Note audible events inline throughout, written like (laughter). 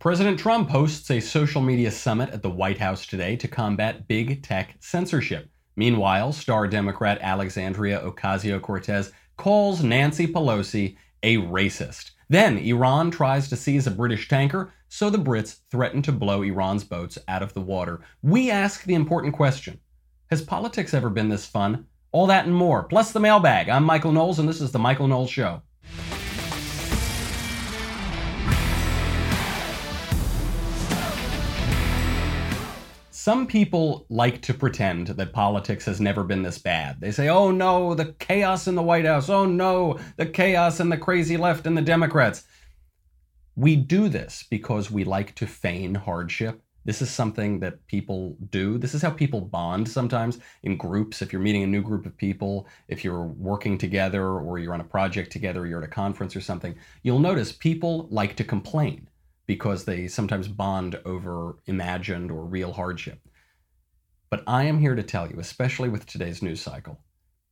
President Trump hosts a social media summit at the White House today to combat big tech censorship. Meanwhile, star Democrat Alexandria Ocasio Cortez calls Nancy Pelosi a racist. Then Iran tries to seize a British tanker, so the Brits threaten to blow Iran's boats out of the water. We ask the important question Has politics ever been this fun? All that and more, plus the mailbag. I'm Michael Knowles, and this is The Michael Knowles Show. Some people like to pretend that politics has never been this bad. They say, oh no, the chaos in the White House. Oh no, the chaos and the crazy left and the Democrats. We do this because we like to feign hardship. This is something that people do. This is how people bond sometimes in groups. If you're meeting a new group of people, if you're working together or you're on a project together, or you're at a conference or something, you'll notice people like to complain because they sometimes bond over imagined or real hardship. But I am here to tell you, especially with today's news cycle,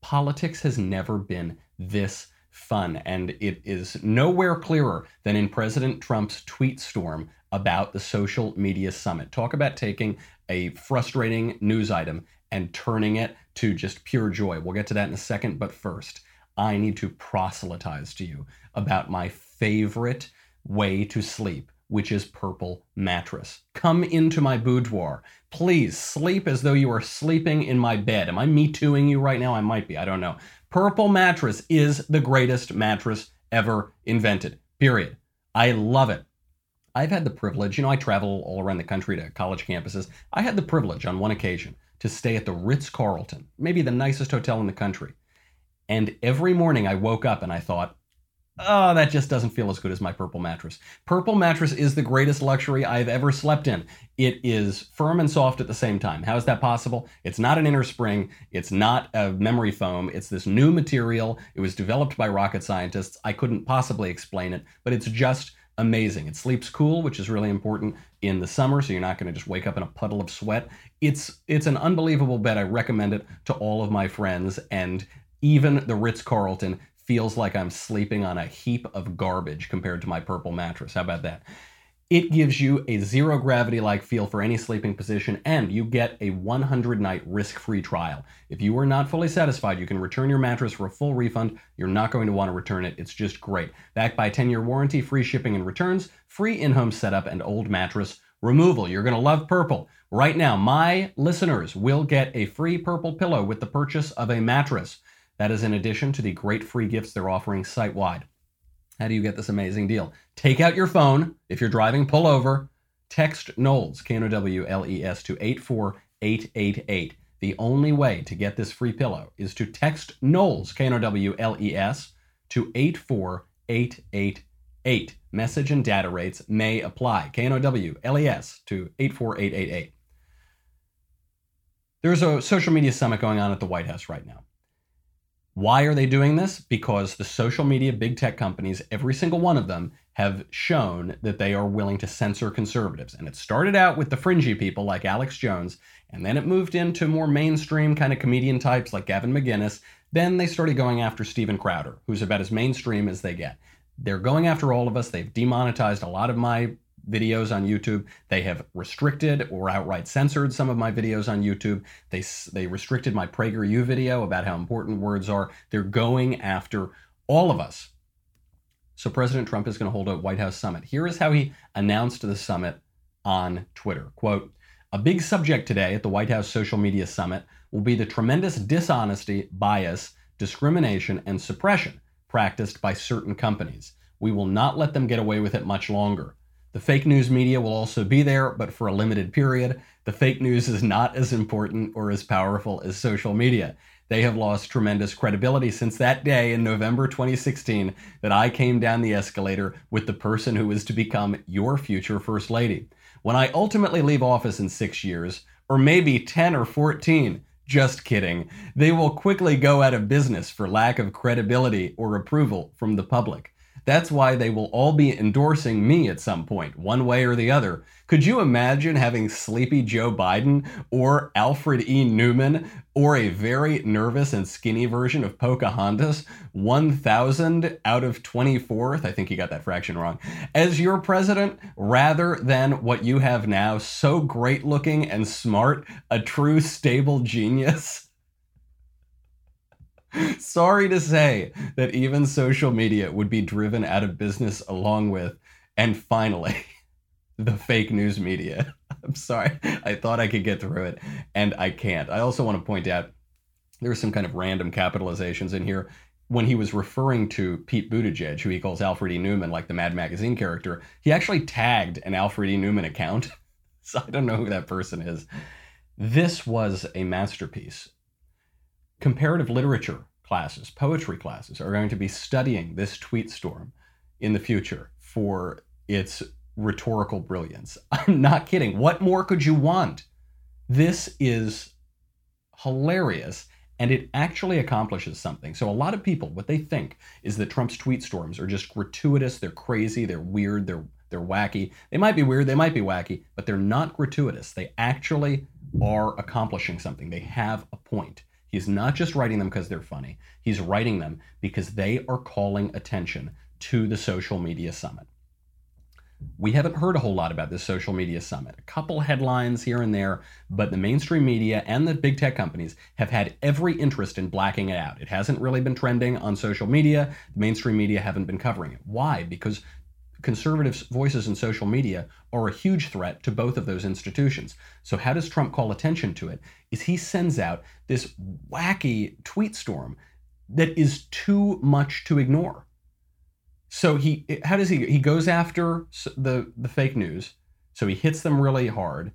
politics has never been this fun. And it is nowhere clearer than in President Trump's tweet storm about the social media summit. Talk about taking a frustrating news item and turning it to just pure joy. We'll get to that in a second. But first, I need to proselytize to you about my favorite way to sleep which is Purple Mattress. Come into my boudoir. Please sleep as though you are sleeping in my bed. Am I me tooing you right now? I might be. I don't know. Purple Mattress is the greatest mattress ever invented. Period. I love it. I've had the privilege, you know, I travel all around the country to college campuses. I had the privilege on one occasion to stay at the Ritz Carlton, maybe the nicest hotel in the country. And every morning I woke up and I thought, oh, that just doesn't feel as good as my purple mattress. Purple mattress is the greatest luxury I've ever slept in. It is firm and soft at the same time. How is that possible? It's not an inner spring. It's not a memory foam. It's this new material. It was developed by rocket scientists. I couldn't possibly explain it, but it's just amazing. It sleeps cool, which is really important in the summer, so you're not going to just wake up in a puddle of sweat. It's it's an unbelievable bed. I recommend it to all of my friends and even the Ritz Carlton feels like I'm sleeping on a heap of garbage compared to my purple mattress. How about that? It gives you a zero gravity like feel for any sleeping position, and you get a 100 night risk free trial. If you are not fully satisfied, you can return your mattress for a full refund. You're not going to want to return it. It's just great. Backed by 10 year warranty, free shipping and returns, free in home setup, and old mattress removal. You're going to love purple. Right now, my listeners will get a free purple pillow with the purchase of a mattress. That is in addition to the great free gifts they're offering site wide. How do you get this amazing deal? Take out your phone. If you're driving, pull over. Text Knowles, K N O W L E S, to 84888. The only way to get this free pillow is to text Knowles, K N O W L E S, to 84888. Message and data rates may apply. K N O W L E S to 84888. There's a social media summit going on at the White House right now. Why are they doing this? Because the social media big tech companies, every single one of them, have shown that they are willing to censor conservatives. And it started out with the fringy people like Alex Jones, and then it moved into more mainstream kind of comedian types like Gavin McInnes. Then they started going after Steven Crowder, who's about as mainstream as they get. They're going after all of us. They've demonetized a lot of my videos on YouTube. They have restricted or outright censored some of my videos on YouTube. They they restricted my PragerU video about how important words are. They're going after all of us. So President Trump is going to hold a White House summit. Here is how he announced the summit on Twitter. Quote, a big subject today at the White House social media summit will be the tremendous dishonesty, bias, discrimination, and suppression practiced by certain companies. We will not let them get away with it much longer. The fake news media will also be there, but for a limited period. The fake news is not as important or as powerful as social media. They have lost tremendous credibility since that day in November 2016 that I came down the escalator with the person who is to become your future First Lady. When I ultimately leave office in six years, or maybe 10 or 14, just kidding, they will quickly go out of business for lack of credibility or approval from the public. That's why they will all be endorsing me at some point, one way or the other. Could you imagine having sleepy Joe Biden or Alfred E. Neuman or a very nervous and skinny version of Pocahontas, 1000 out of 24th, I think you got that fraction wrong, as your president rather than what you have now, so great looking and smart, a true stable genius? Sorry to say that even social media would be driven out of business along with, and finally, (laughs) the fake news media. (laughs) I'm sorry. I thought I could get through it, and I can't. I also want to point out there there's some kind of random capitalizations in here. When he was referring to Pete Buttigieg, who he calls Alfred E. Neuman, like the Mad Magazine character, he actually tagged an Alfred E. Neuman account. (laughs) so I don't know who that person is. This was a masterpiece comparative literature classes, poetry classes, are going to be studying this tweet storm in the future for its rhetorical brilliance. (laughs) I'm not kidding. What more could you want? This is hilarious and it actually accomplishes something. So, a lot of people, what they think is that Trump's tweet storms are just gratuitous, they're crazy, they're weird, they're they're wacky. They might be weird, they might be wacky, but they're not gratuitous. They actually are accomplishing something. They have a point. He's not just writing them because they're funny, he's writing them because they are calling attention to the social media summit. We haven't heard a whole lot about this social media summit. A couple headlines here and there, but the mainstream media and the big tech companies have had every interest in blacking it out. It hasn't really been trending on social media. The mainstream media haven't been covering it. Why? Because conservatives' voices in social media are a huge threat to both of those institutions. So, how does Trump call attention to it? Is he sends out this wacky tweet storm that is too much to ignore. So he, how does he? He goes after the the fake news. So he hits them really hard,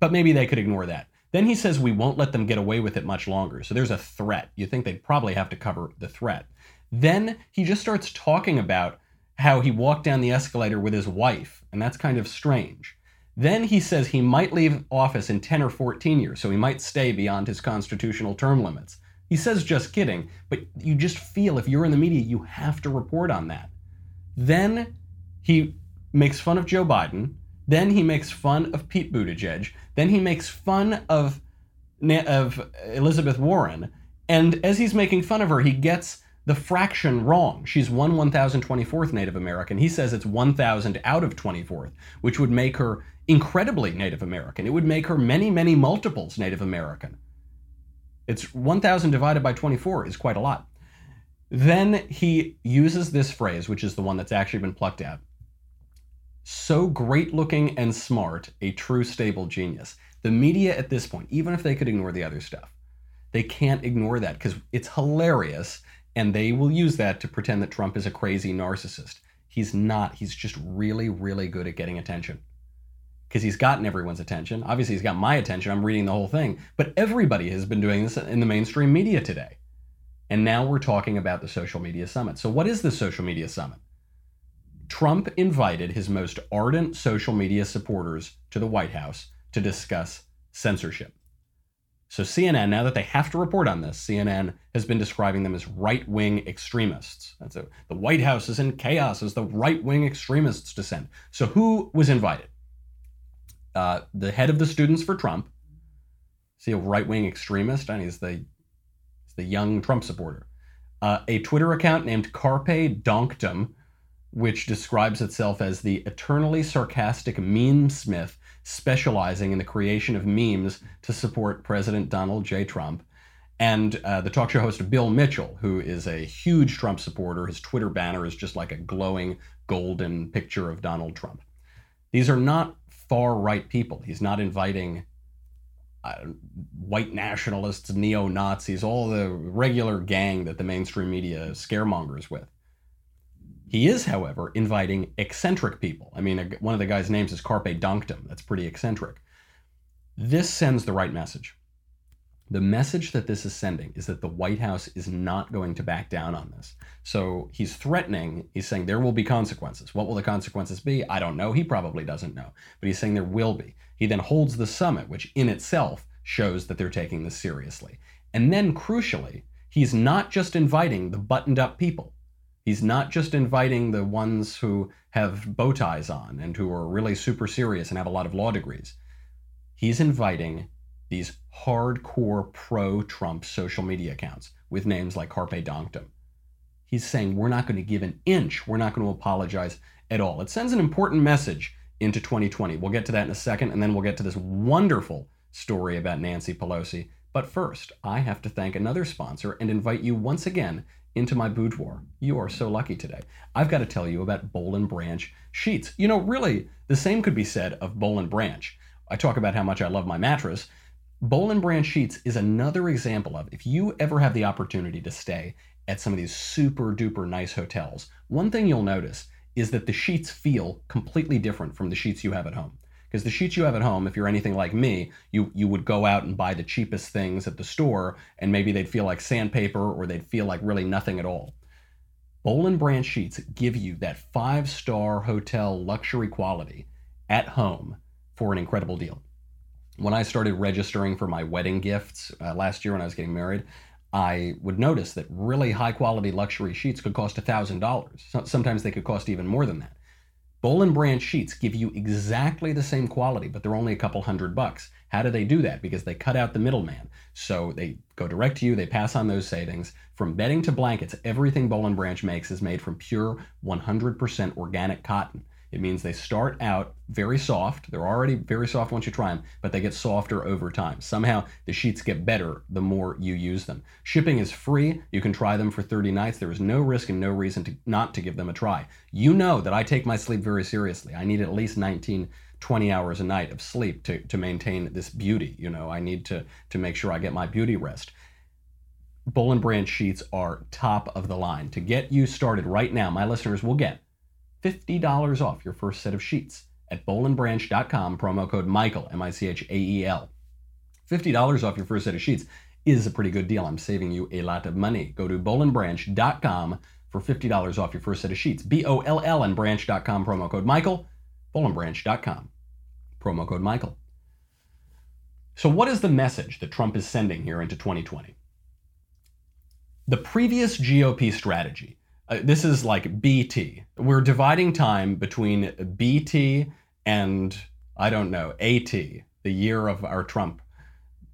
but maybe they could ignore that. Then he says we won't let them get away with it much longer. So there's a threat. You think they'd probably have to cover the threat. Then he just starts talking about how he walked down the escalator with his wife, and that's kind of strange. Then he says he might leave office in 10 or 14 years, so he might stay beyond his constitutional term limits. He says just kidding, but you just feel if you're in the media, you have to report on that. Then he makes fun of Joe Biden. Then he makes fun of Pete Buttigieg. Then he makes fun of, of Elizabeth Warren. And as he's making fun of her, he gets the fraction wrong. She's 1 1024th Native American. He says it's 1000 out of 24th, which would make her incredibly Native American. It would make her many, many multiples Native American. It's 1000 divided by 24 is quite a lot. Then he uses this phrase, which is the one that's actually been plucked out. So great looking and smart, a true stable genius. The media at this point, even if they could ignore the other stuff, they can't ignore that because it's hilarious and they will use that to pretend that Trump is a crazy narcissist. He's not. He's just really, really good at getting attention. Because he's gotten everyone's attention. Obviously, he's got my attention. I'm reading the whole thing. But everybody has been doing this in the mainstream media today. And now we're talking about the social media summit. So, what is the social media summit? Trump invited his most ardent social media supporters to the White House to discuss censorship. So, CNN, now that they have to report on this, CNN has been describing them as right wing extremists. That's the White House is in chaos as the right wing extremists descend. So, who was invited? Uh, the head of the Students for Trump. See a right wing extremist? And he's the, he's the young Trump supporter. Uh, a Twitter account named Carpe Donktum, which describes itself as the eternally sarcastic meme smith specializing in the creation of memes to support President Donald J. Trump. And uh, the talk show host Bill Mitchell, who is a huge Trump supporter. His Twitter banner is just like a glowing golden picture of Donald Trump. These are not far right people. He's not inviting uh, white nationalists, neo Nazis, all the regular gang that the mainstream media scaremongers with. He is, however, inviting eccentric people. I mean, one of the guy's names is Carpe Donktum. That's pretty eccentric. This sends the right message. The message that this is sending is that the White House is not going to back down on this. So he's threatening, he's saying there will be consequences. What will the consequences be? I don't know. He probably doesn't know. But he's saying there will be. He then holds the summit, which in itself shows that they're taking this seriously. And then, crucially, he's not just inviting the buttoned up people. He's not just inviting the ones who have bow ties on and who are really super serious and have a lot of law degrees. He's inviting these hardcore pro Trump social media accounts with names like Carpe Donktum. He's saying we're not going to give an inch, we're not going to apologize at all. It sends an important message into 2020. We'll get to that in a second, and then we'll get to this wonderful story about Nancy Pelosi. But first, I have to thank another sponsor and invite you once again into my boudoir. You are so lucky today. I've got to tell you about Boll and Branch sheets. You know, really, the same could be said of Boll and Branch. I talk about how much I love my mattress. Boll and Branch sheets is another example of if you ever have the opportunity to stay at some of these super duper nice hotels, one thing you'll notice is that the sheets feel completely different from the sheets you have at home. Because the sheets you have at home, if you're anything like me, you, you would go out and buy the cheapest things at the store, and maybe they'd feel like sandpaper or they'd feel like really nothing at all. Boll and Branch sheets give you that five star hotel luxury quality at home for an incredible deal. When I started registering for my wedding gifts uh, last year when I was getting married, I would notice that really high quality luxury sheets could cost $1,000. Sometimes they could cost even more than that. Boll and Branch sheets give you exactly the same quality, but they're only a couple hundred bucks. How do they do that? Because they cut out the middleman. So they go direct to you, they pass on those savings. From bedding to blankets, everything Boll and Branch makes is made from pure 100% organic cotton. It means they start out very soft. They're already very soft once you try them, but they get softer over time. Somehow the sheets get better the more you use them. Shipping is free. You can try them for 30 nights. There is no risk and no reason to not to give them a try. You know that I take my sleep very seriously. I need at least 19 20 hours a night of sleep to, to maintain this beauty. You know, I need to to make sure I get my beauty rest. Boll and Branch sheets are top of the line. To get you started right now, my listeners will get $50 off your first set of sheets at bollandbranch.com, promo code Michael, M I C H A E L. $50 off your first set of sheets is a pretty good deal. I'm saving you a lot of money. Go to bollandbranch.com for $50 off your first set of sheets. B O L L and branch.com, promo code Michael, bollandbranch.com, promo code Michael. So, what is the message that Trump is sending here into 2020? The previous GOP strategy uh, this is like BT. We're dividing time between BT and I don't know, AT, the year of our Trump.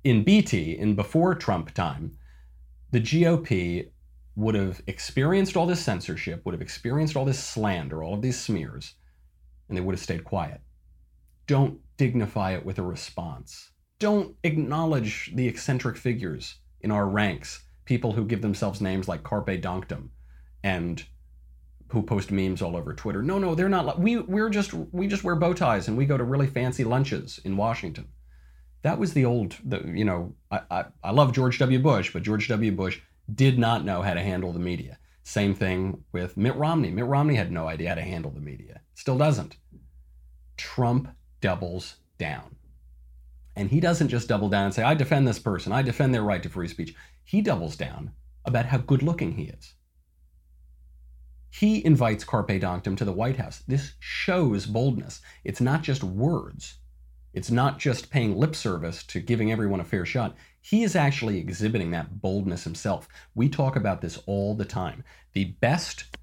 In BT, in before Trump time, the GOP would have experienced all this censorship, would have experienced all this slander, all of these smears, and they would have stayed quiet. Don't dignify it with a response. Don't acknowledge the eccentric figures in our ranks, people who give themselves names like Carpe Donktum and who post memes all over Twitter. No, no, they're not. We we're just we just wear bow ties and we go to really fancy lunches in Washington. That was the old. The, you know, I, I I love George W. Bush, but George W. Bush did not know how to handle the media. Same thing with Mitt Romney. Mitt Romney had no idea how to handle the media. Still doesn't. Trump doubles down. And he doesn't just double down and say, I defend this person, I defend their right to free speech. He doubles down about how good looking he is. He invites Carpe Donktum to the White House. This shows boldness. It's not just words. It's not just paying lip service to giving everyone a fair shot. He is actually exhibiting that boldness himself. We talk about this all the time. The best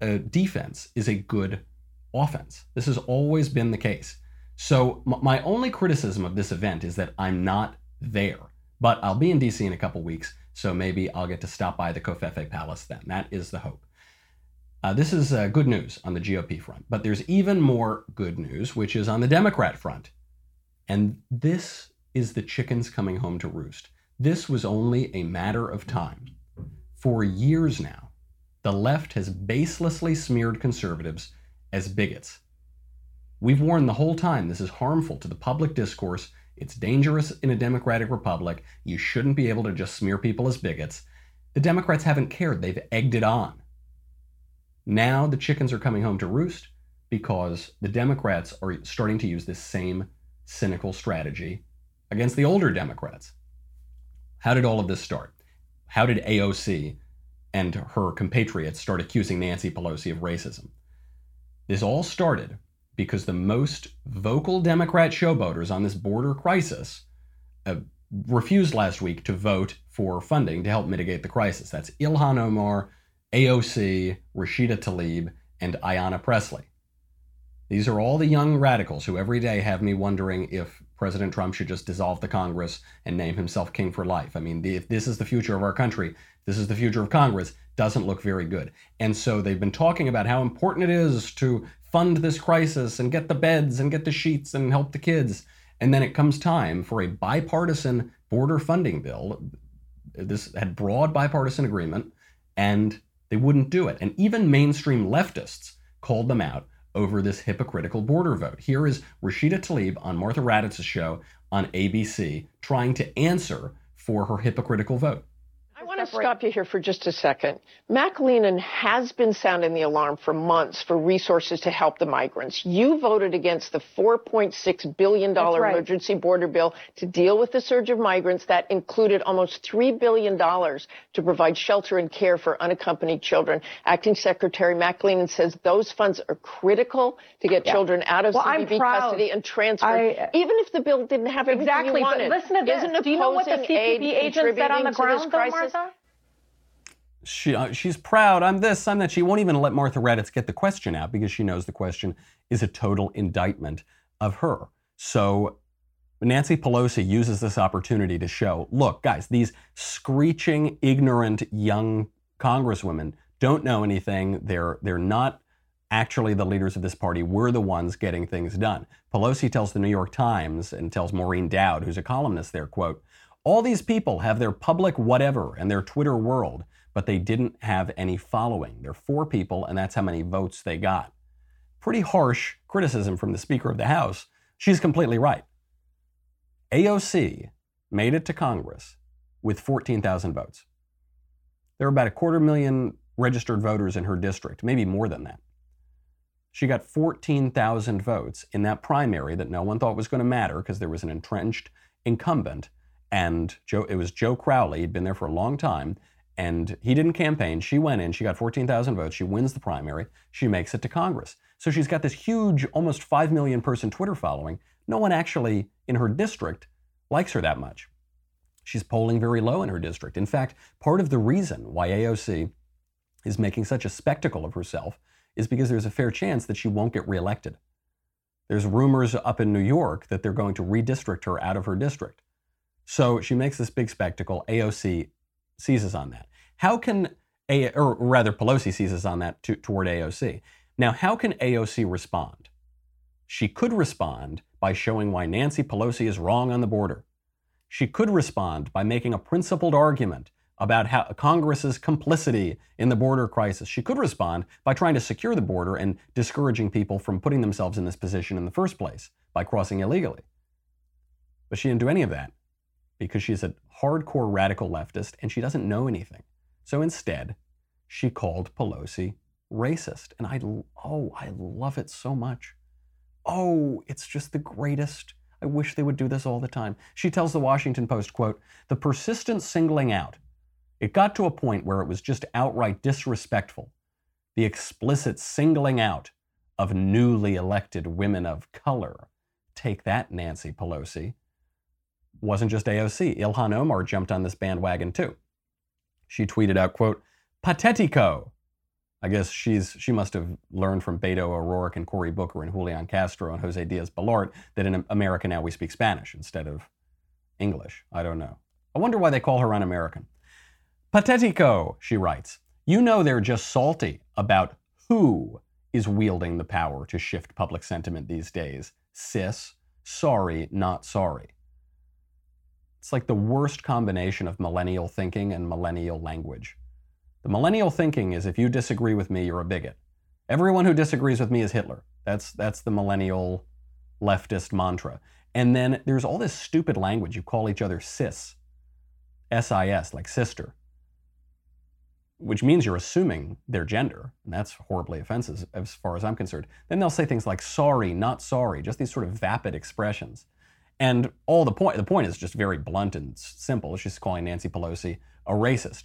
uh, defense is a good offense. This has always been the case. So, m- my only criticism of this event is that I'm not there. But I'll be in DC in a couple weeks, so maybe I'll get to stop by the Covfefe Palace then. That is the hope. Uh, this is uh, good news on the GOP front, but there's even more good news, which is on the Democrat front. And this is the chickens coming home to roost. This was only a matter of time. For years now, the left has baselessly smeared conservatives as bigots. We've warned the whole time this is harmful to the public discourse. It's dangerous in a democratic republic. You shouldn't be able to just smear people as bigots. The Democrats haven't cared, they've egged it on. Now the chickens are coming home to roost because the Democrats are starting to use this same cynical strategy against the older Democrats. How did all of this start? How did AOC and her compatriots start accusing Nancy Pelosi of racism? This all started because the most vocal Democrat showboaters on this border crisis uh, refused last week to vote for funding to help mitigate the crisis. That's Ilhan Omar, AOC, Rashida Tlaib, and Ayanna Pressley. These are all the young radicals who every day have me wondering if President Trump should just dissolve the Congress and name himself king for life. I mean, if this is the future of our country, this is the future of Congress, doesn't look very good. And so they've been talking about how important it is to fund this crisis and get the beds and get the sheets and help the kids. And then it comes time for a bipartisan border funding bill. This had broad bipartisan agreement, and they wouldn't do it. And even mainstream leftists called them out over this hypocritical border vote. Here is Rashida Tlaib on Martha Raddatz's show on ABC trying to answer for her hypocritical vote to stop you here for just a second. McAleenan has been sounding the alarm for months for resources to help the migrants. You voted against the $4.6 billion right. emergency border bill to deal with the surge of migrants that included almost $3 billion to provide shelter and care for unaccompanied children. Acting Secretary McAleenan says those funds are critical to get yeah. children out of well, CBP custody and transferred, I, uh, even if the bill didn't have everything exactly, you wanted. But listen to this. Isn't Do you know what the CBP agents said on the ground, though? She uh, she's proud. I'm this. I'm that. She won't even let Martha Raddatz get the question out because she knows the question is a total indictment of her. So Nancy Pelosi uses this opportunity to show, look, guys, these screeching, ignorant young congresswomen don't know anything. They're they're not actually the leaders of this party. We're the ones getting things done. Pelosi tells the New York Times and tells Maureen Dowd, who's a columnist there, quote, all these people have their public whatever and their Twitter world but they didn't have any following. They're four people, and that's how many votes they got. Pretty harsh criticism from the Speaker of the House. She's completely right. AOC made it to Congress with 14,000 votes. There are about a quarter million registered voters in her district, maybe more than that. She got 14,000 votes in that primary that no one thought was going to matter because there was an entrenched incumbent, and Joe, it was Joe Crowley. He'd been there for a long time, and he didn't campaign. She went in, she got 14,000 votes, she wins the primary, she makes it to Congress. So she's got this huge, almost 5 million person Twitter following. No one actually in her district likes her that much. She's polling very low in her district. In fact, part of the reason why AOC is making such a spectacle of herself is because there's a fair chance that she won't get reelected. There's rumors up in New York that they're going to redistrict her out of her district. So she makes this big spectacle. AOC seizes on that. How can, A, or rather, Pelosi seizes on that to, toward AOC. Now, how can AOC respond? She could respond by showing why Nancy Pelosi is wrong on the border. She could respond by making a principled argument about how Congress's complicity in the border crisis. She could respond by trying to secure the border and discouraging people from putting themselves in this position in the first place by crossing illegally. But she didn't do any of that because she's a hardcore radical leftist and she doesn't know anything. So instead, she called Pelosi racist. And I, oh, I love it so much. Oh, it's just the greatest. I wish they would do this all the time. She tells the Washington Post, quote, the persistent singling out, it got to a point where it was just outright disrespectful. The explicit singling out of newly elected women of color. Take that, Nancy Pelosi wasn't just AOC. Ilhan Omar jumped on this bandwagon too. She tweeted out, quote, patetico. I guess she's she must have learned from Beto O'Rourke and Cory Booker and Julian Castro and Jose Diaz Balart that in America now we speak Spanish instead of English. I don't know. I wonder why they call her un-American. Patetico, she writes. You know they're just salty about who is wielding the power to shift public sentiment these days. Sis, sorry, not sorry. It's like the worst combination of millennial thinking and millennial language. The millennial thinking is if you disagree with me, you're a bigot. Everyone who disagrees with me is Hitler. That's, that's the millennial leftist mantra. And then there's all this stupid language. You call each other sis, S I S, like sister, which means you're assuming their gender. And that's horribly offensive as far as I'm concerned. Then they'll say things like sorry, not sorry, just these sort of vapid expressions. And all the point, the point is just very blunt and simple. She's calling Nancy Pelosi a racist.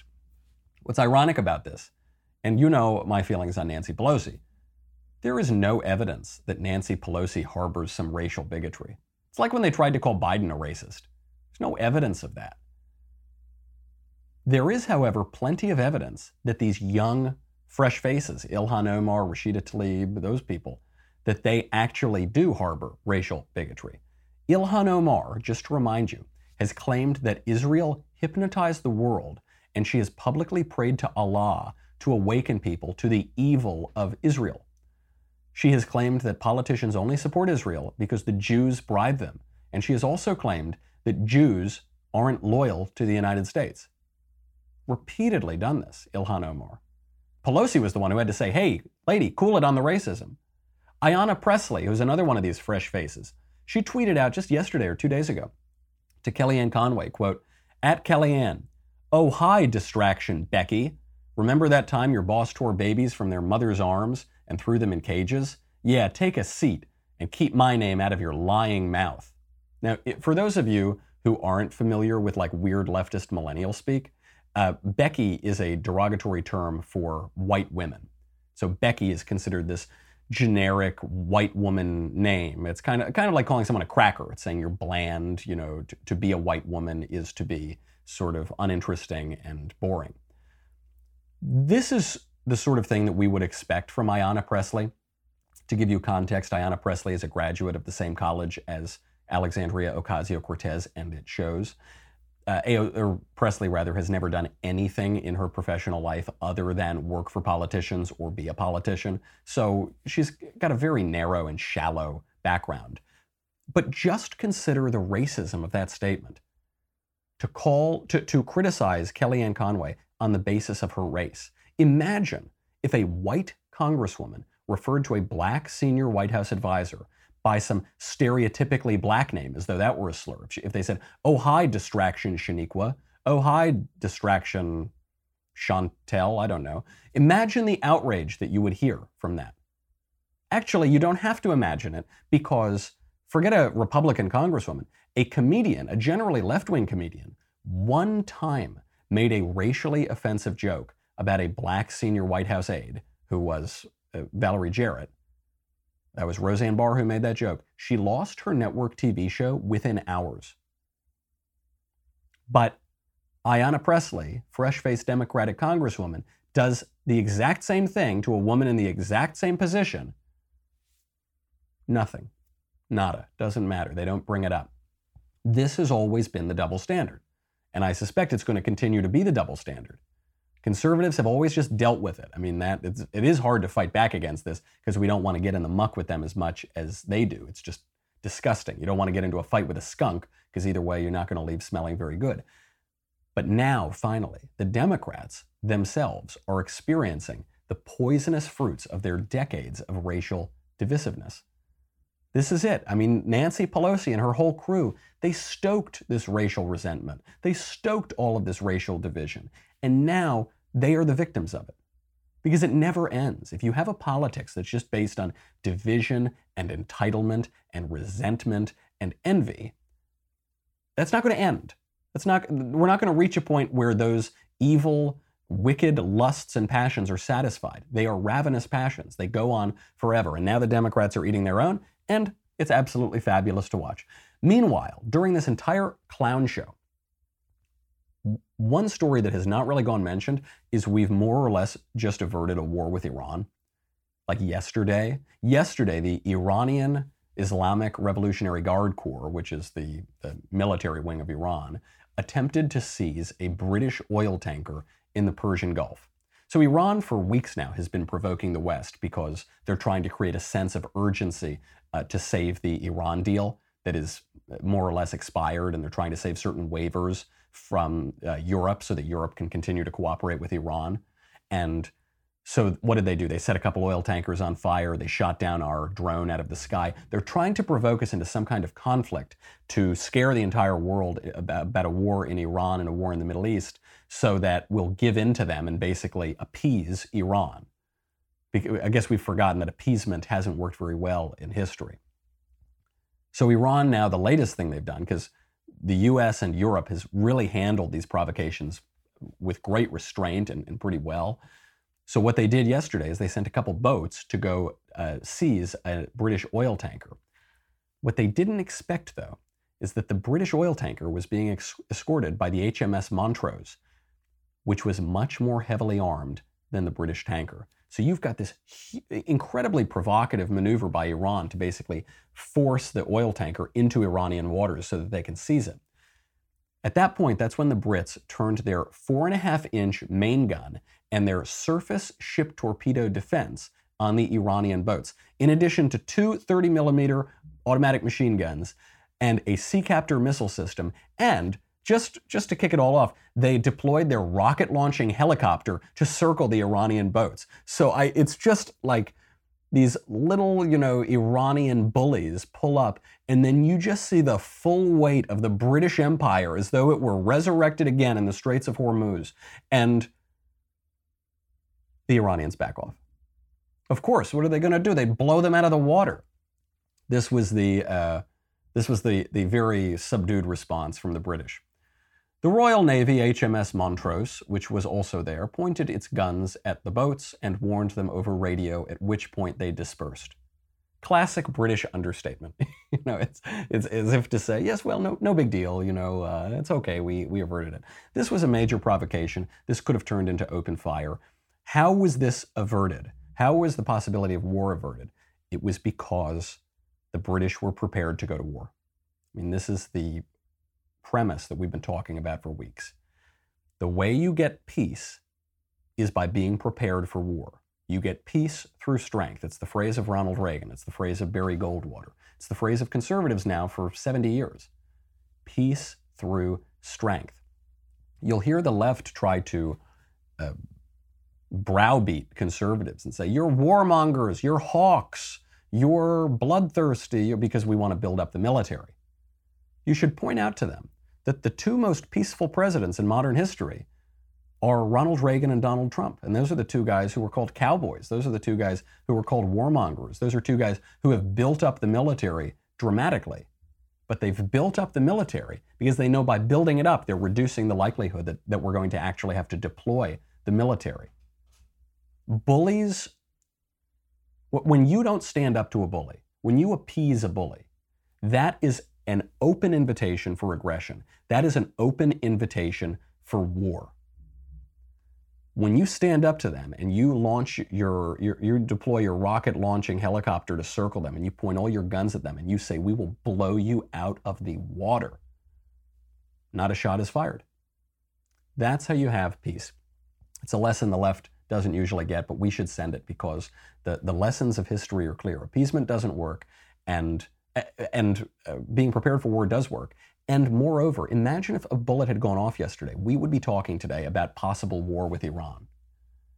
What's ironic about this, and you know my feelings on Nancy Pelosi, there is no evidence that Nancy Pelosi harbors some racial bigotry. It's like when they tried to call Biden a racist. There's no evidence of that. There is, however, plenty of evidence that these young fresh faces, Ilhan Omar, Rashida Tlaib, those people, that they actually do harbor racial bigotry. Ilhan Omar, just to remind you, has claimed that Israel hypnotized the world and she has publicly prayed to Allah to awaken people to the evil of Israel. She has claimed that politicians only support Israel because the Jews bribe them, and she has also claimed that Jews aren't loyal to the United States. Repeatedly done this, Ilhan Omar. Pelosi was the one who had to say, hey, lady, cool it on the racism. Ayanna Pressley, who's another one of these fresh faces, she tweeted out just yesterday or two days ago to Kellyanne Conway, quote, at Kellyanne, oh hi, distraction, Becky. Remember that time your boss tore babies from their mother's arms and threw them in cages? Yeah, take a seat and keep my name out of your lying mouth. Now, for those of you who aren't familiar with like weird leftist millennial speak, uh, Becky is a derogatory term for white women. So Becky is considered this generic white woman name. It's kind of kind of like calling someone a cracker. It's saying you're bland. You know, to, to be a white woman is to be sort of uninteresting and boring. This is the sort of thing that we would expect from Ayanna Pressley. To give you context, Ayanna Pressley is a graduate of the same college as Alexandria Ocasio Cortez, and it shows. Uh, or Pressley, rather, has never done anything in her professional life other than work for politicians or be a politician. So she's got a very narrow and shallow background. But just consider the racism of that statement. To call, to, to criticize Kellyanne Conway on the basis of her race. Imagine if a white congresswoman referred to a black senior White House advisor by some stereotypically black name as though that were a slur. If, they said, oh, hi, distraction Shaniqua, oh, hi, distraction Chantel, I don't know. Imagine the outrage that you would hear from that. Actually, you don't have to imagine it because forget a Republican congresswoman, a comedian, a generally left wing comedian, one time made a racially offensive joke about a black senior White House aide who was uh, Valerie Jarrett. That was Roseanne Barr who made that joke. She lost her network TV show within hours. But Ayanna Pressley, fresh faced Democratic Congresswoman, does the exact same thing to a woman in the exact same position. Nothing. Nada. Doesn't matter. They don't bring it up. This has always been the double standard. And I suspect it's going to continue to be the double standard. Conservatives have always just dealt with it. I mean, that it's, it is hard to fight back against this because we don't want to get in the muck with them as much as they do. It's just disgusting. You don't want to get into a fight with a skunk because either way, you're not going to leave smelling very good. But now, finally, the Democrats themselves are experiencing the poisonous fruits of their decades of racial divisiveness. This is it. I mean, Nancy Pelosi and her whole crew, they stoked this racial resentment. They stoked all of this racial division. And now they are the victims of it. Because it never ends. If you have a politics that's just based on division and entitlement and resentment and envy, that's not going to end. That's not, we're not going to reach a point where those evil, wicked lusts and passions are satisfied. They are ravenous passions. They go on forever. And now the Democrats are eating their own, and it's absolutely fabulous to watch. Meanwhile, during this entire clown show, one story that has not really gone mentioned is we've more or less just averted a war with Iran. Like yesterday, yesterday, the Iranian Islamic Revolutionary Guard Corps, which is the, the military wing of Iran, attempted to seize a British oil tanker in the Persian Gulf. So Iran, for weeks now, has been provoking the West because they're trying to create a sense of urgency uh, to save the Iran deal that is more or less expired, and they're trying to save certain waivers from uh, Europe so that Europe can continue to cooperate with Iran. And so, what did they do? They set a couple oil tankers on fire. They shot down our drone out of the sky. They're trying to provoke us into some kind of conflict to scare the entire world about, about a war in Iran and a war in the Middle East so that we'll give in to them and basically appease Iran. I guess we've forgotten that appeasement hasn't worked very well in history. So, Iran now, the latest thing they've done, because the US and Europe has really handled these provocations with great restraint and, and pretty well. So, what they did yesterday is they sent a couple boats to go uh, seize a British oil tanker. What they didn't expect, though, is that the British oil tanker was being ex- escorted by the HMS Montrose, which was much more heavily armed than the British tanker. So you've got this incredibly provocative maneuver by Iran to basically force the oil tanker into Iranian waters so that they can seize it. At that point, that's when the Brits turned their four and a half inch main gun and their surface ship torpedo defense on the Iranian boats, in addition to two 30 millimeter automatic machine guns and a Sea Ceptor missile system and just, just to kick it all off, they deployed their rocket launching helicopter to circle the Iranian boats. So I, it's just like these little, you know, Iranian bullies pull up, and then you just see the full weight of the British Empire as though it were resurrected again in the Straits of Hormuz. And the Iranians back off. Of course, what are they going to do? They blow them out of the water. This was the uh, this was the the very subdued response from the British. The Royal Navy HMS Montrose, which was also there, pointed its guns at the boats and warned them over radio, at which point they dispersed. Classic British understatement. (laughs) you know, it's, it's as if to say, yes, well, no, no big deal. You know, uh, it's okay. We, we averted it. This was a major provocation. This could have turned into open fire. How was this averted? How was the possibility of war averted? It was because the British were prepared to go to war. I mean, this is the premise that we've been talking about for weeks. The way you get peace is by being prepared for war. You get peace through strength. It's the phrase of Ronald Reagan. It's the phrase of Barry Goldwater. It's the phrase of conservatives now for 70 years. Peace through strength. You'll hear the left try to uh, browbeat conservatives and say, You're warmongers, you're hawks, you're bloodthirsty because we want to build up the military. You should point out to them that the two most peaceful presidents in modern history are Ronald Reagan and Donald Trump. And those are the two guys who were called cowboys. Those are the two guys who were called warmongers. Those are two guys who have built up the military dramatically. But they've built up the military because they know by building it up, they're reducing the likelihood that, that we're going to actually have to deploy the military. Bullies, when you don't stand up to a bully, when you appease a bully, that is an open invitation for aggression. That is an open invitation for war. When you stand up to them and you launch your, your, you deploy your rocket launching helicopter to circle them and you point all your guns at them and you say, we will blow you out of the water, not a shot is fired. That's how you have peace. It's a lesson the left doesn't usually get, but we should send it because the, the lessons of history are clear. Appeasement doesn't work, and and uh, being prepared for war does work. And moreover, imagine if a bullet had gone off yesterday. We would be talking today about possible war with Iran.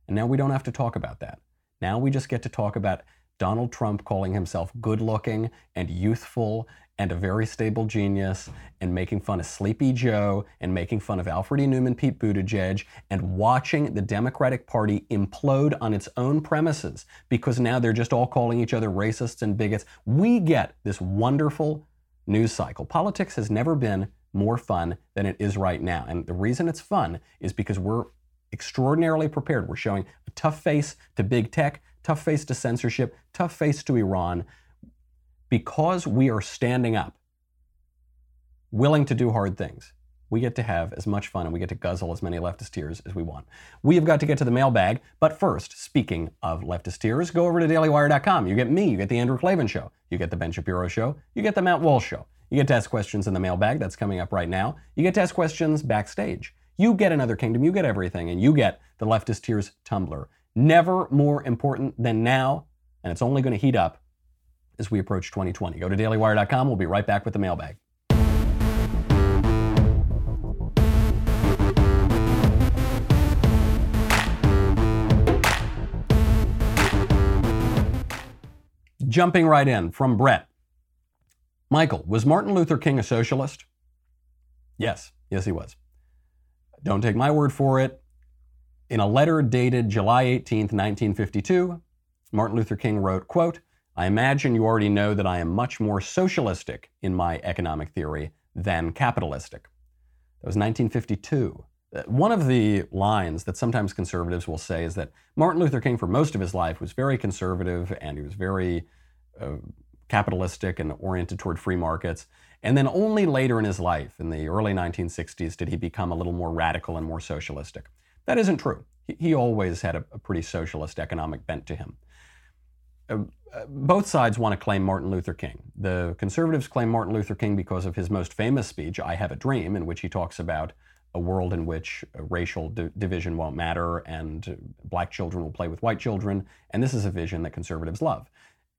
And now we don't have to talk about that. Now we just get to talk about Donald Trump calling himself good looking and youthful and a very stable genius and making fun of Sleepy Joe and making fun of Alfred E. Neuman, Pete Buttigieg, and watching the Democratic Party implode on its own premises because now they're just all calling each other racists and bigots. We get this wonderful news cycle. Politics has never been more fun than it is right now. And the reason it's fun is because we're extraordinarily prepared. We're showing a tough face to big tech, tough face to censorship, tough face to Iran because we are standing up, willing to do hard things, we get to have as much fun and we get to guzzle as many leftist tears as we want. We have got to get to the mailbag, but first, speaking of leftist tears, go over to dailywire.com. You get me, you get the Andrew Klavan show, you get the Ben Shapiro show, you get the Matt Walsh show. You get to ask questions in the mailbag, that's coming up right now. You get to ask questions backstage. You get another kingdom, you get everything, and you get the leftist tears tumbler. Never more important than now, and it's only going to heat up as we approach 2020. Go to dailywire.com. We'll be right back with the mailbag. Jumping right in from Brett. Michael, was Martin Luther King a socialist? Yes, yes, he was. Don't take my word for it. In a letter dated July 18, 1952, Martin Luther King wrote, quote, I imagine you already know that I am much more socialistic in my economic theory than capitalistic. That was 1952. Uh, one of the lines that sometimes conservatives will say is that Martin Luther King, for most of his life, was very conservative and he was very uh, capitalistic and oriented toward free markets. And then only later in his life, in the early 1960s, did he become a little more radical and more socialistic. That isn't true. He, always had a, pretty socialist economic bent to him. Uh, uh, both sides want to claim Martin Luther King. The conservatives claim Martin Luther King because of his most famous speech, I Have a Dream, in which he talks about a world in which racial di- division won't matter and black children will play with white children. And this is a vision that conservatives love.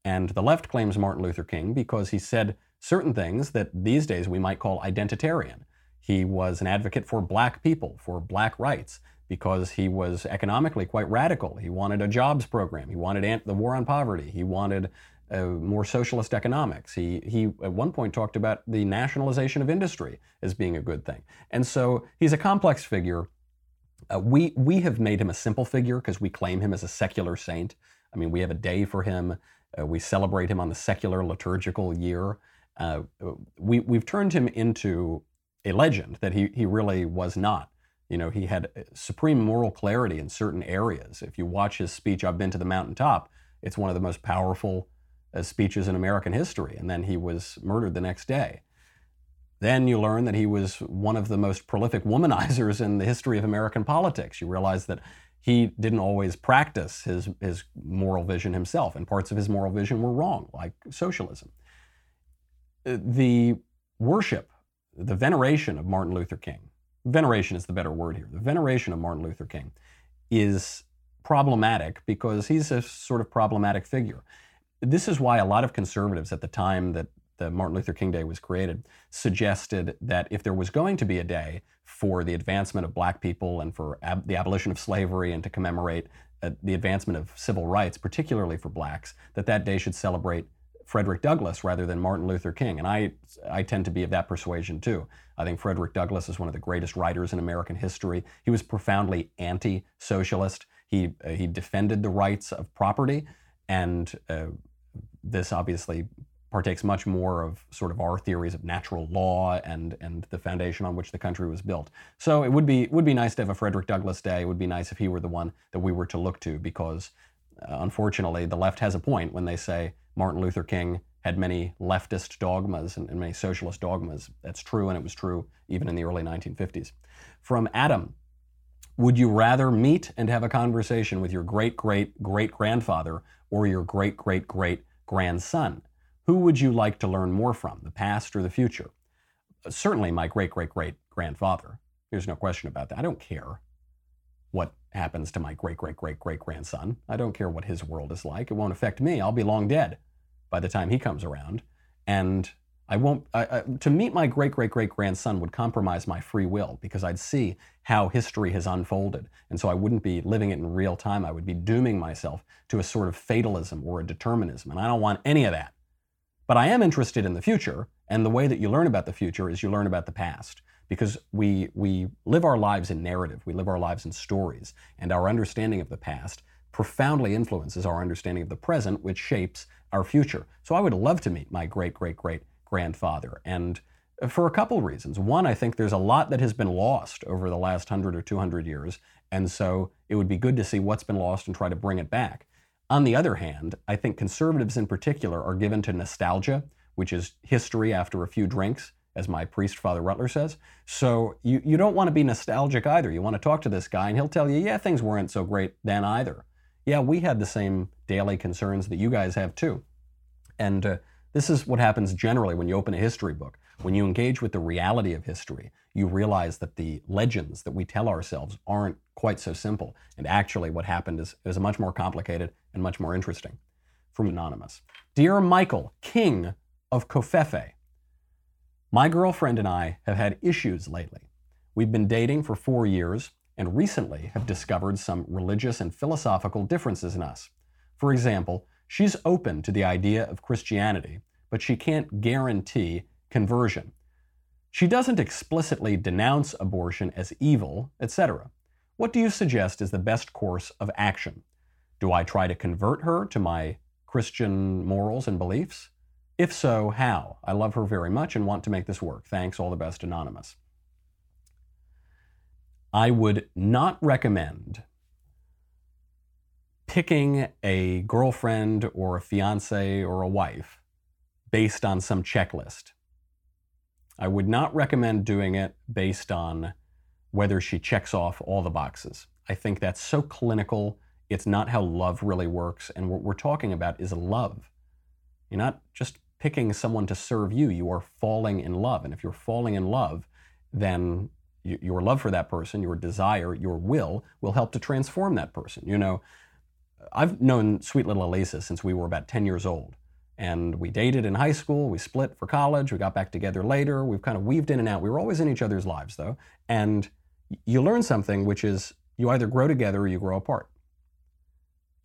And the left claims Martin Luther King because he said certain things that these days we might call identitarian. He was an advocate for black people, for black rights, because he was economically quite radical. He wanted a jobs program. He wanted the war on poverty. He wanted uh, more socialist economics. He, he at one point talked about the nationalization of industry as being a good thing. And so he's a complex figure. Uh, we, we have made him a simple figure because we claim him as a secular saint. I mean, we have a day for him. Uh, we celebrate him on the secular liturgical year. Uh, we, we've turned him into a legend that he, he really was not. You know, he had supreme moral clarity in certain areas. If you watch his speech, I've been to the mountaintop, it's one of the most powerful uh, speeches in American history. And then he was murdered the next day. Then you learn that he was one of the most prolific womanizers in the history of American politics. You realize that he didn't always practice his, his moral vision himself, and parts of his moral vision were wrong, like socialism. Uh, the worship, the veneration of Martin Luther King, veneration is the better word here, the veneration of Martin Luther King is problematic because he's a sort of problematic figure. This is why a lot of conservatives at the time that the Martin Luther King Day was created suggested that if there was going to be a day for the advancement of black people and for ab- the abolition of slavery and to commemorate uh, the advancement of civil rights, particularly for blacks, that that day should celebrate Frederick Douglass rather than Martin Luther King. And I, I tend to be of that persuasion too. I think Frederick Douglass is one of the greatest writers in American history. He was profoundly anti socialist. He, uh, he defended the rights of property, and uh, this obviously partakes much more of sort of our theories of natural law and, and the foundation on which the country was built. So it would be, would be nice to have a Frederick Douglass Day. It would be nice if he were the one that we were to look to because uh, unfortunately the left has a point when they say Martin Luther King had many leftist dogmas and, and many socialist dogmas. That's true, and it was true even in the early 1950s. From Adam, would you rather meet and have a conversation with your great great great grandfather or your great great great grandson? Who would you like to learn more from, the past or the future? Certainly my great great great grandfather. There's no question about that. I don't care what happens to my great great great great grandson. I don't care what his world is like. It won't affect me. I'll be long dead by the time he comes around. And I won't, I, I, to meet my great great great grandson would compromise my free will because I'd see how history has unfolded. And so I wouldn't be living it in real time. I would be dooming myself to a sort of fatalism or a determinism. And I don't want any of that. But I am interested in the future. And the way that you learn about the future is you learn about the past because we, we live our lives in narrative, we live our lives in stories, and our understanding of the past profoundly influences our understanding of the present, which shapes our future. So I would love to meet my great great great grandfather. And for a couple reasons. One, I think there's a lot that has been lost over the last 100 or 200 years. And so it would be good to see what's been lost and try to bring it back. On the other hand, I think conservatives in particular are given to nostalgia, which is history after a few drinks, as my priest, Father Rutler, says. So you, you don't want to be nostalgic either. You want to talk to this guy, and he'll tell you, yeah, things weren't so great then either. Yeah, we had the same daily concerns that you guys have too. And uh, this is what happens generally when you open a history book. When you engage with the reality of history, you realize that the legends that we tell ourselves aren't quite so simple. And actually, what happened is, is much more complicated and much more interesting. From Anonymous Dear Michael, King of Covfefe, my girlfriend and I have had issues lately. We've been dating for four years and recently have discovered some religious and philosophical differences in us. For example, she's open to the idea of Christianity, but she can't guarantee conversion. She doesn't explicitly denounce abortion as evil, etc. What do you suggest is the best course of action? Do I try to convert her to my Christian morals and beliefs? If so, how? I love her very much and want to make this work. Thanks, all the best, Anonymous. I would not recommend picking a girlfriend or a fiance or a wife based on some checklist. I would not recommend doing it based on whether she checks off all the boxes. I think that's so clinical. It's not how love really works. And what we're talking about is love. You're not just picking someone to serve you, you are falling in love. And if you're falling in love, then your love for that person, your desire, your will, will help to transform that person. You know, I've known sweet little Elisa since we were about 10 years old. And we dated in high school, we split for college, we got back together later, we've kind of weaved in and out. We were always in each other's lives though. And you learn something, which is you either grow together or you grow apart.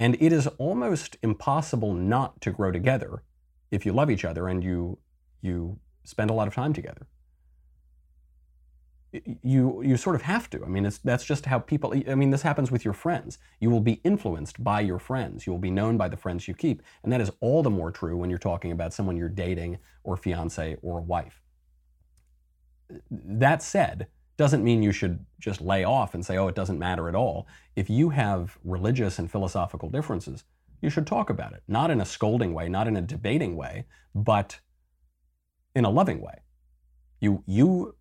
And it is almost impossible not to grow together if you love each other and you, you spend a lot of time together you you sort of have to. I mean, that's just how people. I mean, this happens with your friends. You will be influenced by your friends. You will be known by the friends you keep, and that is all the more true when you're talking about someone you're dating or fiance or wife. That said, doesn't mean you should just lay off and say, "Oh, it doesn't matter at all." If you have religious and philosophical differences, you should talk about it, not in a scolding way, not in a debating way, but in a loving way. You you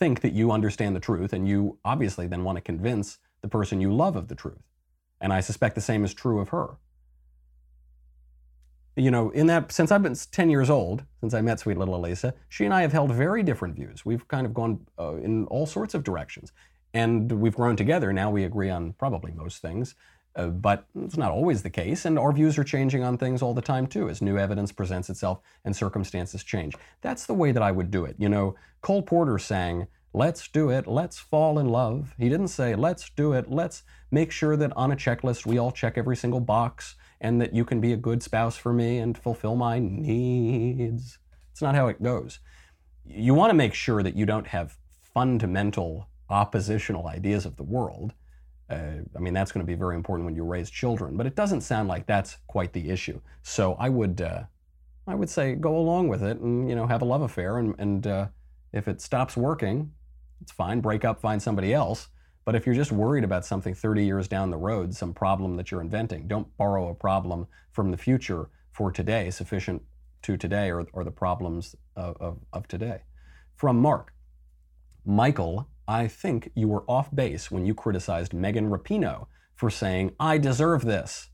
think that you understand the truth, and you obviously then want to convince the person you love of the truth. And I suspect the same is true of her. You know, in that, since I've been 10 years old, since I met sweet little Elisa, she and I have held very different views. We've kind of gone uh, in all sorts of directions. And we've grown together. Now we agree on probably most things. Uh, but it's not always the case, and our views are changing on things all the time too, as new evidence presents itself and circumstances change. That's the way that I would do it. You know, Cole Porter sang, Let's do it, let's fall in love. He didn't say, Let's do it, let's make sure that on a checklist we all check every single box and that you can be a good spouse for me and fulfill my needs. It's not how it goes. You want to make sure that you don't have fundamental oppositional ideas of the world uh, I mean, that's going to be very important when you raise children, but it doesn't sound like that's quite the issue. So I would, uh, I would say go along with it and you know have a love affair, and, and uh, if it stops working, it's fine. Break up, find somebody else. But if you're just worried about something 30 years down the road, some problem that you're inventing, don't borrow a problem from the future for today, sufficient to today or, or the problems of, of, of today. From Mark, Michael I think you were off base when you criticized Megan Rapinoe for saying, I deserve this,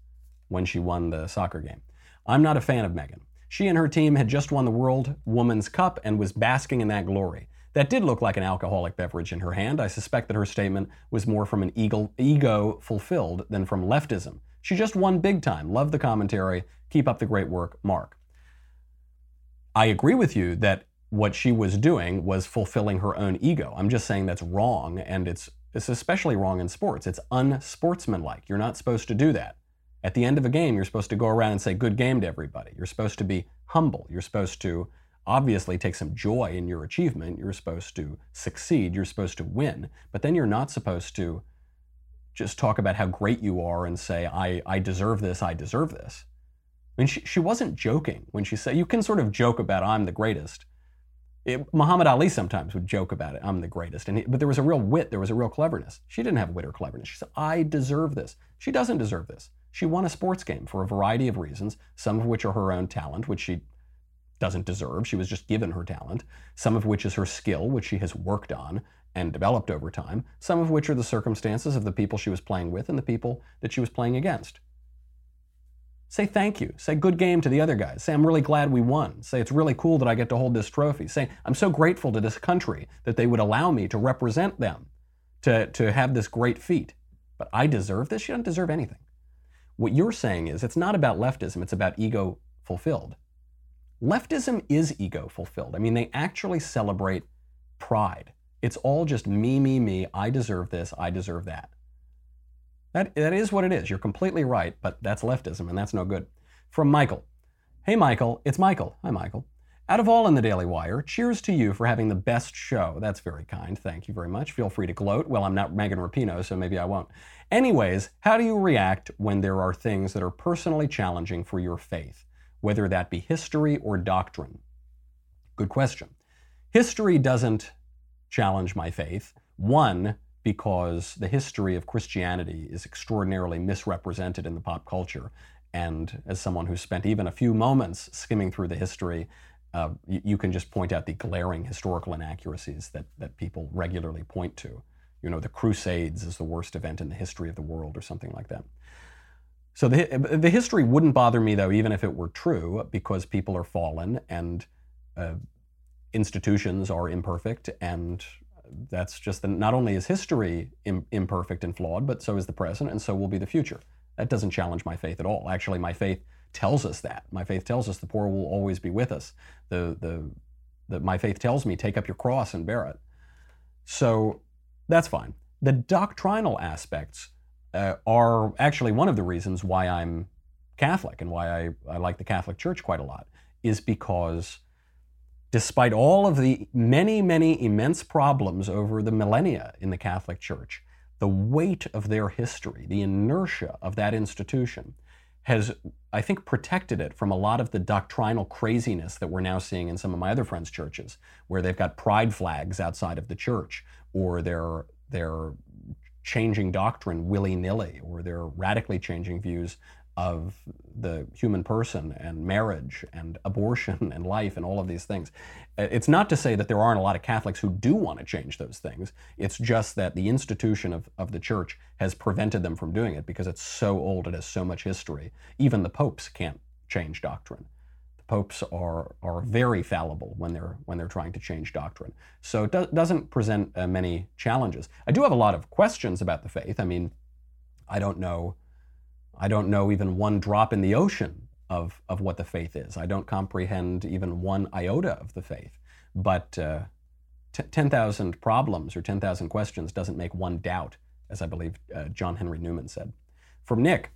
when she won the soccer game. I'm not a fan of Megan. She and her team had just won the World Women's Cup and was basking in that glory. That did look like an alcoholic beverage in her hand. I suspect that her statement was more from an ego fulfilled than from leftism. She just won big time. Love the commentary. Keep up the great work, Mark. I agree with you that what she was doing was fulfilling her own ego. I'm just saying that's wrong, and it's, it's especially wrong in sports. It's unsportsmanlike. You're not supposed to do that. At the end of a game, you're supposed to go around and say good game to everybody. You're supposed to be humble. You're supposed to obviously take some joy in your achievement. You're supposed to succeed. You're supposed to win. But then you're not supposed to just talk about how great you are and say, I, I deserve this, I deserve this. I mean, she, she wasn't joking when she said, you can sort of joke about, I'm the greatest. It, Muhammad Ali sometimes would joke about it. I'm the greatest. And he, but there was a real wit. There was a real cleverness. She didn't have wit or cleverness. She said, I deserve this. She doesn't deserve this. She won a sports game for a variety of reasons, some of which are her own talent, which she doesn't deserve. She was just given her talent. Some of which is her skill, which she has worked on and developed over time. Some of which are the circumstances of the people she was playing with and the people that she was playing against. Say thank you. Say good game to the other guys. Say I'm really glad we won. Say it's really cool that I get to hold this trophy. Say I'm so grateful to this country that they would allow me to represent them, to, to have this great feat. But I deserve this? You don't deserve anything. What you're saying is it's not about leftism, it's about ego fulfilled. Leftism is ego fulfilled. I mean, they actually celebrate pride. It's all just me, me, me. I deserve this. I deserve that. That, that is what it is. You're completely right, but that's leftism, and that's no good. From Michael. Hey, Michael. It's Michael. Hi, Michael. Out of all in the Daily Wire, cheers to you for having the best show. That's very kind. Thank you very much. Feel free to gloat. Well, I'm not Megan Rapinoe, so maybe I won't. Anyways, how do you react when there are things that are personally challenging for your faith, whether that be history or doctrine? Good question. History doesn't challenge my faith. One, because the history of Christianity is extraordinarily misrepresented in the pop culture. And as someone who spent even a few moments skimming through the history, uh, you, you, can just point out the glaring historical inaccuracies that, that people regularly point to. you know, the Crusades is the worst event in the history of the world or something like that. So the, the history wouldn't bother me though, even if it were true, because people are fallen and uh, institutions are imperfect, and that's just the, not only is history Im, imperfect and flawed, but so is the present, and so will be the future. That doesn't challenge my faith at all. Actually, my faith tells us that. My faith tells us the poor will always be with us. The the, the my faith tells me take up your cross and bear it. So that's fine. The doctrinal aspects uh, are actually one of the reasons why I'm Catholic and why I, I like the Catholic Church quite a lot, is because despite all of the many, many immense problems over the millennia in the Catholic Church, the weight of their history, the inertia of that institution, has, I think, protected it from a lot of the doctrinal craziness that we're now seeing in some of my other friends' churches, where they've got pride flags outside of the church, or they're they're changing doctrine willy nilly, or they're radically changing views of the human person and marriage and abortion and life and all of these things. It's not to say that there aren't a lot of Catholics who do want to change those things. It's just that the institution of, of the church has prevented them from doing it because it's so old, it has so much history. Even the popes can't change doctrine. The popes are, are very fallible when they're, when they're trying to change doctrine. So it do, doesn't present uh, many challenges. I do have a lot of questions about the faith. I mean, I don't know I don't know even one drop in the ocean of, of what the faith is. I don't comprehend even one iota of the faith. But uh, t- 10,000 problems or 10,000 questions doesn't make one doubt, as I believe uh, John Henry Newman said. From Nick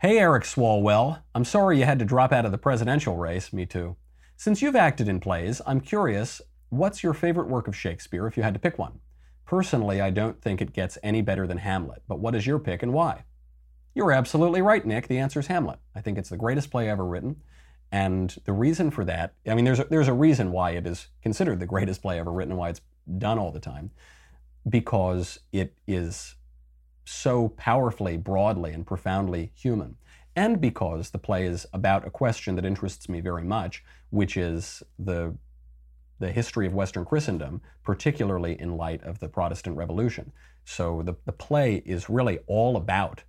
Hey, Eric Swalwell. I'm sorry you had to drop out of the presidential race. Me too. Since you've acted in plays, I'm curious what's your favorite work of Shakespeare if you had to pick one? Personally, I don't think it gets any better than Hamlet, but what is your pick and why? You're absolutely right, Nick. The answer is Hamlet. I think it's the greatest play ever written. And the reason for that, I mean, there's a, there's a reason why it is considered the greatest play ever written and why it's done all the time, because it is so powerfully, broadly, and profoundly human. And because the play is about a question that interests me very much, which is the, the history of Western Christendom, particularly in light of the Protestant Revolution. So the, the play is really all about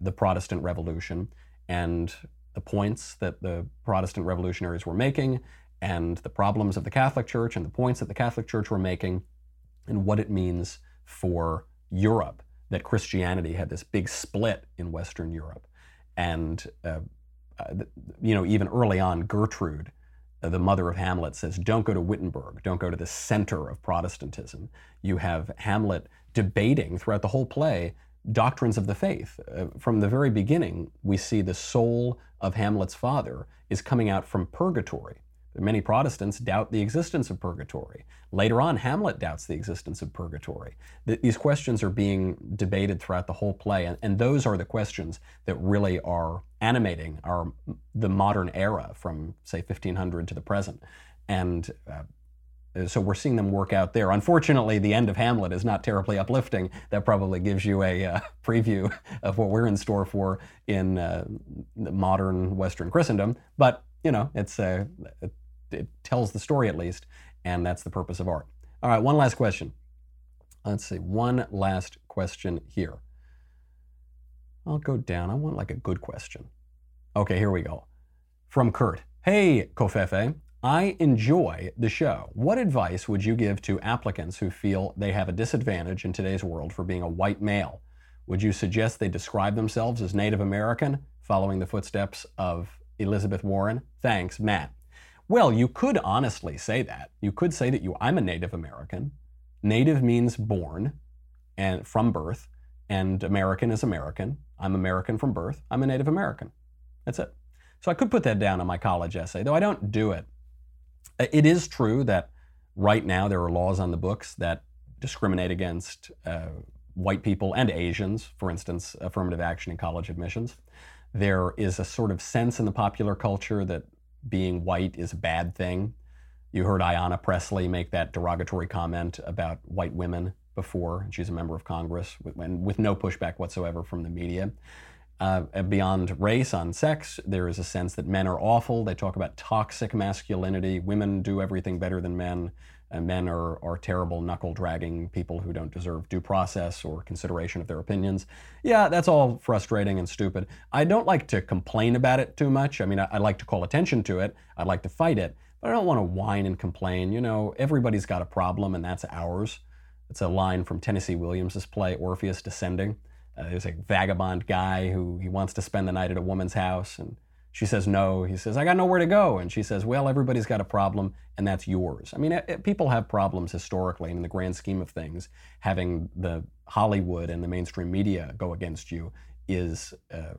the Protestant Revolution and the points that the Protestant revolutionaries were making, and the problems of the Catholic Church, and the points that the Catholic Church were making, and what it means for Europe that Christianity had this big split in Western Europe. And, uh, uh, you know, even early on, Gertrude, uh, the mother of Hamlet, says, Don't go to Wittenberg, don't go to the center of Protestantism. You have Hamlet debating throughout the whole play doctrines of the faith. Uh, from the very beginning, we see the soul of Hamlet's father is coming out from purgatory. Many Protestants doubt the existence of purgatory. Later on, Hamlet doubts the existence of purgatory. Th- these questions are being debated throughout the whole play, and, and those are the questions that really are animating our the modern era from say 1500 to the present. And uh, so we're seeing them work out there. Unfortunately, the end of Hamlet is not terribly uplifting. That probably gives you a uh, (laughs) preview of what we're in store for in uh, modern Western Christendom. But you know, it's uh, it, it tells the story at least, and that's the purpose of art. All right, one last question. Let's see, one last question here. I'll go down. I want like a good question. Okay, here we go. From Kurt. Hey, Covfefe. I enjoy the show. What advice would you give to applicants who feel they have a disadvantage in today's world for being a white male? Would you suggest they describe themselves as Native American, following the footsteps of Elizabeth Warren? Thanks, Matt. Well, you could honestly say that. You could say that you I'm a Native American. Native means born and from birth, and American is American. I'm American from birth. I'm a Native American. That's it. So I could put that down in my college essay, though I don't do it it is true that right now there are laws on the books that discriminate against uh, white people and Asians, for instance, affirmative action in college admissions. There is a sort of sense in the popular culture that being white is a bad thing. You heard Ayanna Pressley make that derogatory comment about white women before, and she's a member of Congress, with, with no pushback whatsoever from the media. Uh, beyond race on sex, there is a sense that men are awful. They talk about toxic masculinity. Women do everything better than men. and men are, are terrible knuckle dragging people who don't deserve due process or consideration of their opinions. Yeah, that's all frustrating and stupid. I don't like to complain about it too much. I mean, I, I like to call attention to it, I'd like to fight it, but I don't want to whine and complain. You know, everybody's got a problem, and that's ours. It's a line from Tennessee Williams' play Orpheus Descending. Uh, there's a vagabond guy who he wants to spend the night at a woman's house, and she says no. He says, I got nowhere to go. And she says, Well, everybody's got a problem, and that's yours. I mean, it, it, people have problems historically, and in the grand scheme of things, having the Hollywood and the mainstream media go against you is. Uh,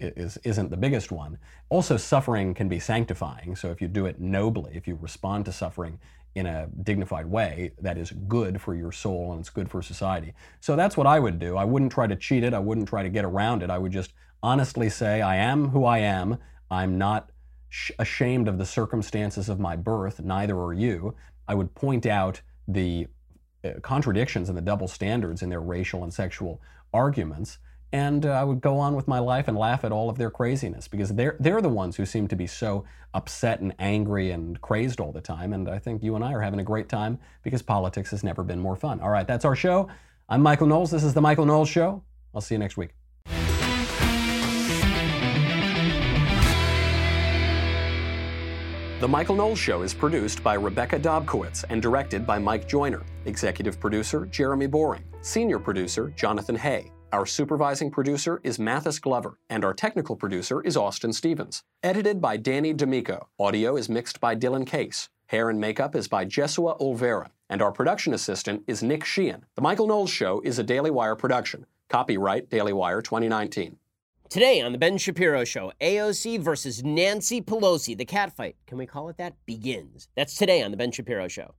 is, isn't the biggest one. Also, suffering can be sanctifying. So, if you do it nobly, if you respond to suffering in a dignified way, that is good for your soul and it's good for society. So, that's what I would do. I wouldn't try to cheat it, I wouldn't try to get around it. I would just honestly say, I am who I am. I'm not sh- ashamed of the circumstances of my birth, neither are you. I would point out the uh, contradictions and the double standards in their racial and sexual arguments. And uh, I would go on with my life and laugh at all of their craziness because they're, they're the ones who seem to be so upset and angry and crazed all the time. And I think you and I are having a great time because politics has never been more fun. All right, that's our show. I'm Michael Knowles. This is The Michael Knowles Show. I'll see you next week. The Michael Knowles Show is produced by Rebecca Dobkowitz and directed by Mike Joyner. Executive producer Jeremy Boring. Senior producer Jonathan Hay. Our supervising producer is Mathis Glover, and our technical producer is Austin Stevens. Edited by Danny D'Amico. Audio is mixed by Dylan Case. Hair and makeup is by Jesua Olvera, and our production assistant is Nick Sheehan. The Michael Knowles Show is a Daily Wire production. Copyright Daily Wire 2019. Today on The Ben Shapiro Show, AOC versus Nancy Pelosi. The catfight, can we call it that? Begins. That's today on The Ben Shapiro Show.